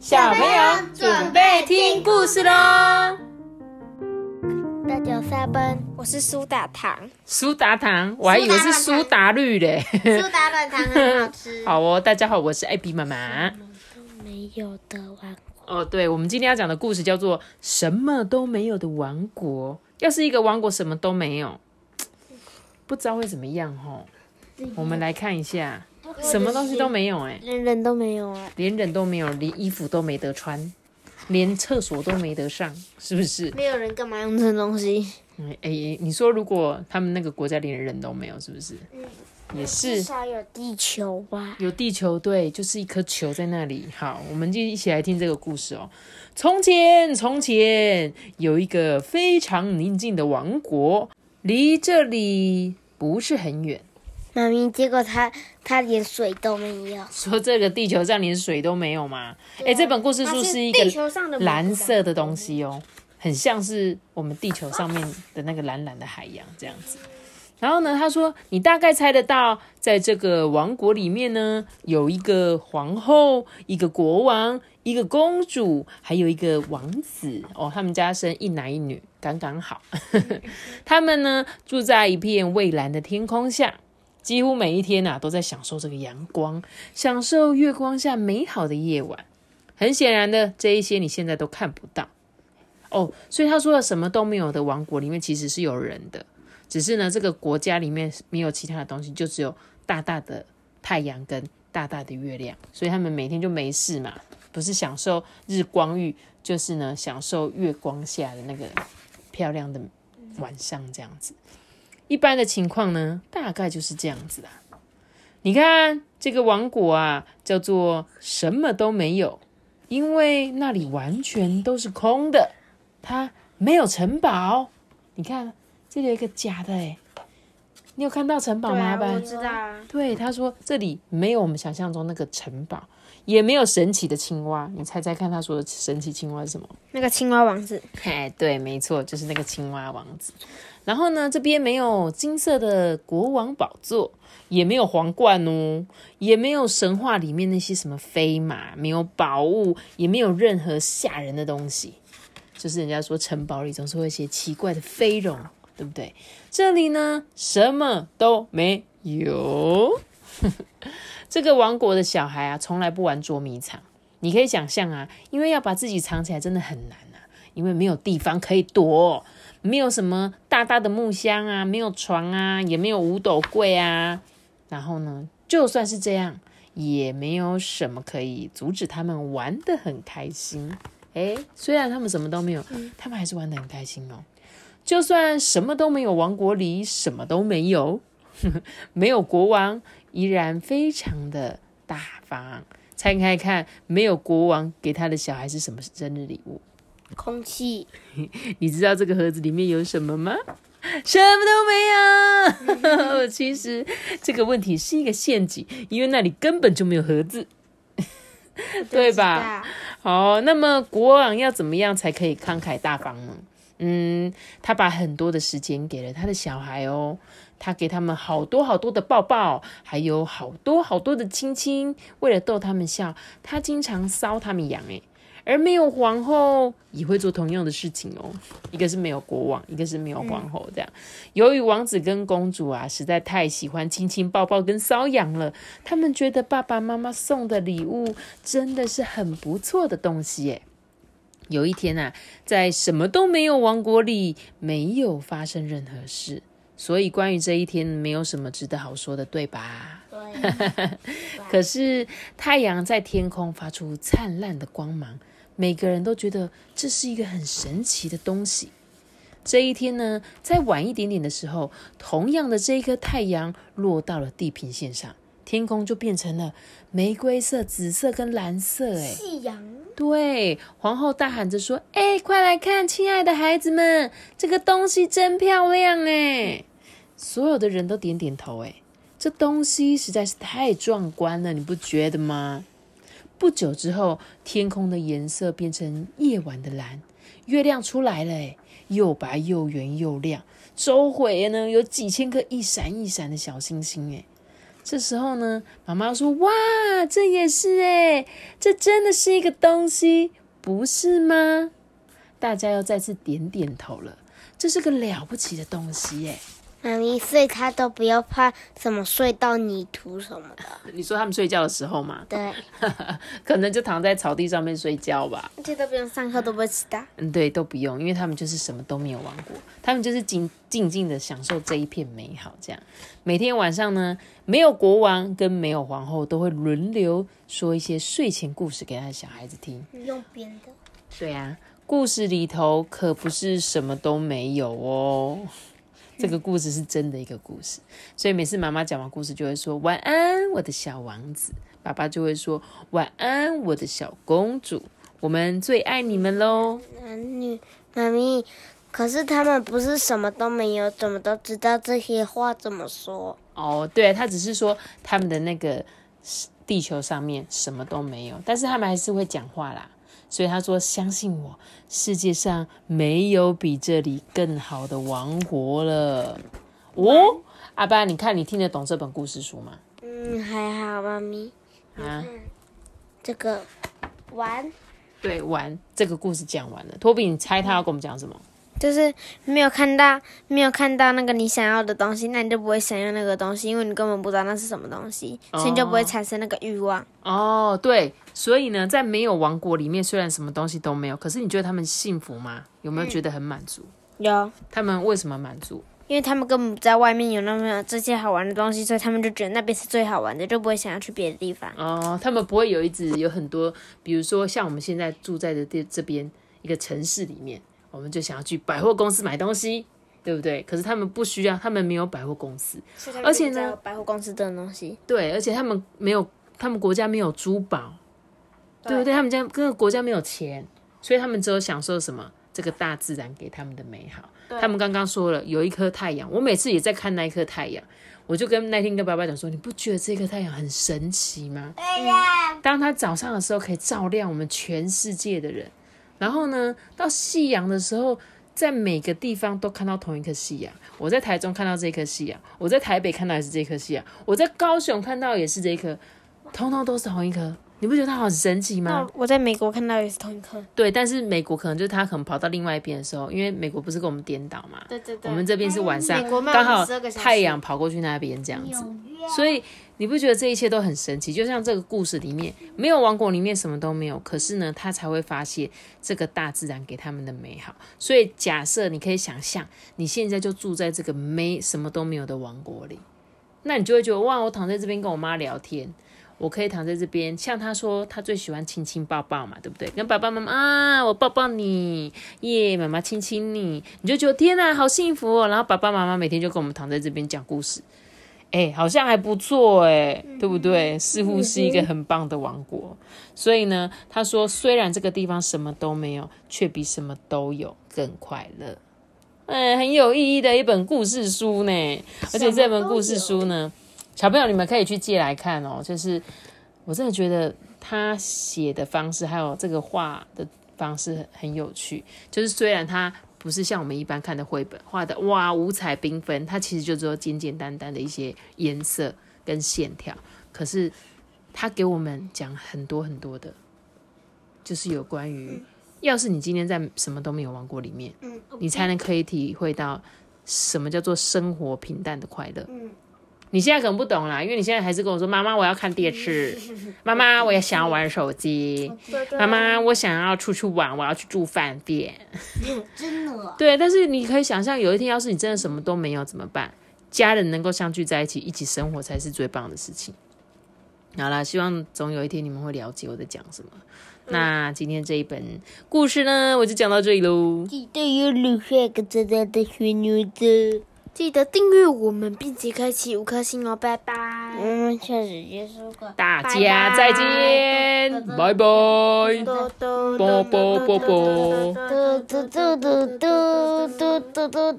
小朋友准备听故事喽！大家好，下班。我是苏打糖，苏打糖，我还以为是苏打绿嘞。苏打软糖很好吃。好哦，大家好，我是艾比妈妈。没有的王国哦，对，我们今天要讲的故事叫做《什么都没有的王国》。要是一个王国什么都没有，不知道会怎么样哦。我们来看一下，什么东西都没有哎，连人都没有哎，连人都没有，连衣服都没得穿，连厕所都没得上，是不是？没有人干嘛用这东西？哎哎，你说如果他们那个国家连人都没有，是不是？嗯，也是。至少有地球吧？有地球，对，就是一颗球在那里。好，我们就一起来听这个故事哦。从前，从前有一个非常宁静的王国，离这里不是很远。妈咪，结果他他连水都没有。说这个地球上连水都没有吗？哎，这本故事书是一个蓝色的东西哦，很像是我们地球上面的那个蓝蓝的海洋这样子。然后呢，他说你大概猜得到，在这个王国里面呢，有一个皇后，一个国王，一个公主，还有一个王子哦。他们家生一男一女，刚刚好。他们呢住在一片蔚蓝的天空下。几乎每一天呐，都在享受这个阳光，享受月光下美好的夜晚。很显然的，这一些你现在都看不到哦。所以他说的什么都没有的王国里面，其实是有人的，只是呢，这个国家里面没有其他的东西，就只有大大的太阳跟大大的月亮。所以他们每天就没事嘛，不是享受日光浴，就是呢，享受月光下的那个漂亮的晚上这样子。一般的情况呢，大概就是这样子啊。你看这个王国啊，叫做什么都没有，因为那里完全都是空的，它没有城堡。你看这里有一个假的哎，你有看到城堡吗？我知道啊。对，他说这里没有我们想象中那个城堡，也没有神奇的青蛙。你猜猜看，他说的神奇青蛙是什么？那个青蛙王子。嘿，对，没错，就是那个青蛙王子。然后呢，这边没有金色的国王宝座，也没有皇冠哦，也没有神话里面那些什么飞马，没有宝物，也没有任何吓人的东西。就是人家说城堡里总是会一些奇怪的飞龙，对不对？这里呢，什么都没有。这个王国的小孩啊，从来不玩捉迷藏。你可以想象啊，因为要把自己藏起来真的很难啊，因为没有地方可以躲。没有什么大大的木箱啊，没有床啊，也没有五斗柜啊。然后呢，就算是这样，也没有什么可以阻止他们玩的很开心。诶，虽然他们什么都没有，他们还是玩的很开心哦。就算什么都没有，王国里什么都没有，没有国王，依然非常的大方。拆开看，没有国王给他的小孩是什么生日礼物？空气，你知道这个盒子里面有什么吗？什么都没有。其实这个问题是一个陷阱，因为那里根本就没有盒子，对吧？好，那么国王要怎么样才可以慷慨大方呢？嗯，他把很多的时间给了他的小孩哦，他给他们好多好多的抱抱，还有好多好多的亲亲，为了逗他们笑，他经常搔他们痒诶。而没有皇后也会做同样的事情哦。一个是没有国王，一个是没有皇后。这样，由于王子跟公主啊实在太喜欢亲亲抱抱跟搔痒了，他们觉得爸爸妈妈送的礼物真的是很不错的东西耶。有一天啊，在什么都没有王国里，没有发生任何事，所以关于这一天没有什么值得好说的，对吧？对。可是太阳在天空发出灿烂的光芒。每个人都觉得这是一个很神奇的东西。这一天呢，在晚一点点的时候，同样的这一颗太阳落到了地平线上，天空就变成了玫瑰色、紫色跟蓝色。哎，夕阳。对，皇后大喊着说：“哎，快来看，亲爱的孩子们，这个东西真漂亮！”哎，所有的人都点点头。哎，这东西实在是太壮观了，你不觉得吗？不久之后，天空的颜色变成夜晚的蓝，月亮出来了，又白又圆又亮。周围呢有几千颗一闪一闪的小星星，哎，这时候呢，妈妈说：“哇，这也是诶，这真的是一个东西，不是吗？”大家又再次点点头了。这是个了不起的东西哎。妈咪，所以他都不要怕什么睡到泥土什么的。你说他们睡觉的时候吗？对，可能就躺在草地上面睡觉吧。而且都不用上课，都不会迟到。嗯，对，都不用，因为他们就是什么都没有玩过，他们就是静静静的享受这一片美好。这样，每天晚上呢，没有国王跟没有皇后，都会轮流说一些睡前故事给他的小孩子听。用编的。对啊，故事里头可不是什么都没有哦。这个故事是真的一个故事，所以每次妈妈讲完故事就会说晚安，我的小王子。爸爸就会说晚安，我的小公主。我们最爱你们喽。男女妈咪，可是他们不是什么都没有，怎么都知道这些话怎么说？哦，对，他只是说他们的那个地球上面什么都没有，但是他们还是会讲话啦。所以他说：“相信我，世界上没有比这里更好的王国了。”哦，阿爸，你看你听得懂这本故事书吗？嗯，还好，妈咪。啊，这个玩。对，玩。这个故事讲完了。托比，你猜他要跟我们讲什么？就是没有看到，没有看到那个你想要的东西，那你就不会想要那个东西，因为你根本不知道那是什么东西，所以你就不会产生那个欲望。哦，对，所以呢，在没有王国里面，虽然什么东西都没有，可是你觉得他们幸福吗？有没有觉得很满足？有。他们为什么满足？因为他们根本不在外面有那么这些好玩的东西，所以他们就觉得那边是最好玩的，就不会想要去别的地方。哦，他们不会有一直有很多，比如说像我们现在住在的这这边一个城市里面。我们就想要去百货公司买东西，对不对？可是他们不需要，他们没有百货公司，而且呢，百货公司的东西，对，而且他们没有，他们国家没有珠宝，对不对？他们家各个国家没有钱，所以他们只有享受什么？这个大自然给他们的美好。他们刚刚说了，有一颗太阳，我每次也在看那一颗太阳，我就跟那天跟爸爸讲说，你不觉得这颗太阳很神奇吗？当他早上的时候可以照亮我们全世界的人。然后呢，到夕阳的时候，在每个地方都看到同一颗夕阳。我在台中看到这颗夕阳，我在台北看到也是这颗夕阳，我在高雄看到也是这颗，通通都是同一颗。你不觉得它好神奇吗？我在美国看到也是同一颗。对，但是美国可能就是它可能跑到另外一边的时候，因为美国不是跟我们颠倒嘛？对对对。我们这边是晚上，刚好太阳跑过去那边这样子，所以。你不觉得这一切都很神奇？就像这个故事里面，没有王国里面什么都没有，可是呢，他才会发现这个大自然给他们的美好。所以假设你可以想象，你现在就住在这个没什么都没有的王国里，那你就会觉得哇，我躺在这边跟我妈聊天，我可以躺在这边，像他说他最喜欢亲亲抱抱嘛，对不对？跟爸爸妈妈啊，我抱抱你，耶，妈妈亲亲你，你就觉得天哪，好幸福哦。然后爸爸妈妈每天就跟我们躺在这边讲故事。哎，好像还不错哎，对不对？似乎是一个很棒的王国。所以呢，他说，虽然这个地方什么都没有，却比什么都有更快乐。哎，很有意义的一本故事书呢。而且这本故事书呢，小朋友你们可以去借来看哦。就是我真的觉得他写的方式，还有这个画的方式很有趣。就是虽然他。不是像我们一般看的绘本画的哇五彩缤纷，它其实就只有简简单单的一些颜色跟线条。可是他给我们讲很多很多的，就是有关于，要是你今天在什么都没有玩过里面，你才能可以体会到什么叫做生活平淡的快乐。你现在可能不懂啦，因为你现在还是跟我说：“妈妈，我要看电视。”“妈妈，我也想要玩手机。”“妈妈，我想要出去玩，我要去住饭店。”真的？对，但是你可以想象，有一天要是你真的什么都没有怎么办？家人能够相聚在一起，一起生活才是最棒的事情。好啦，希望总有一天你们会了解我在讲什么。那今天这一本故事呢，我就讲到这里喽。记得要留下个赞赞的小牛子。记得订阅我们，并且开启五颗星哦，拜拜。我们下次结束过，大家再见，拜拜。嘟嘟嘟嘟嘟。嘟嘟嘟嘟嘟嘟嘟嘟。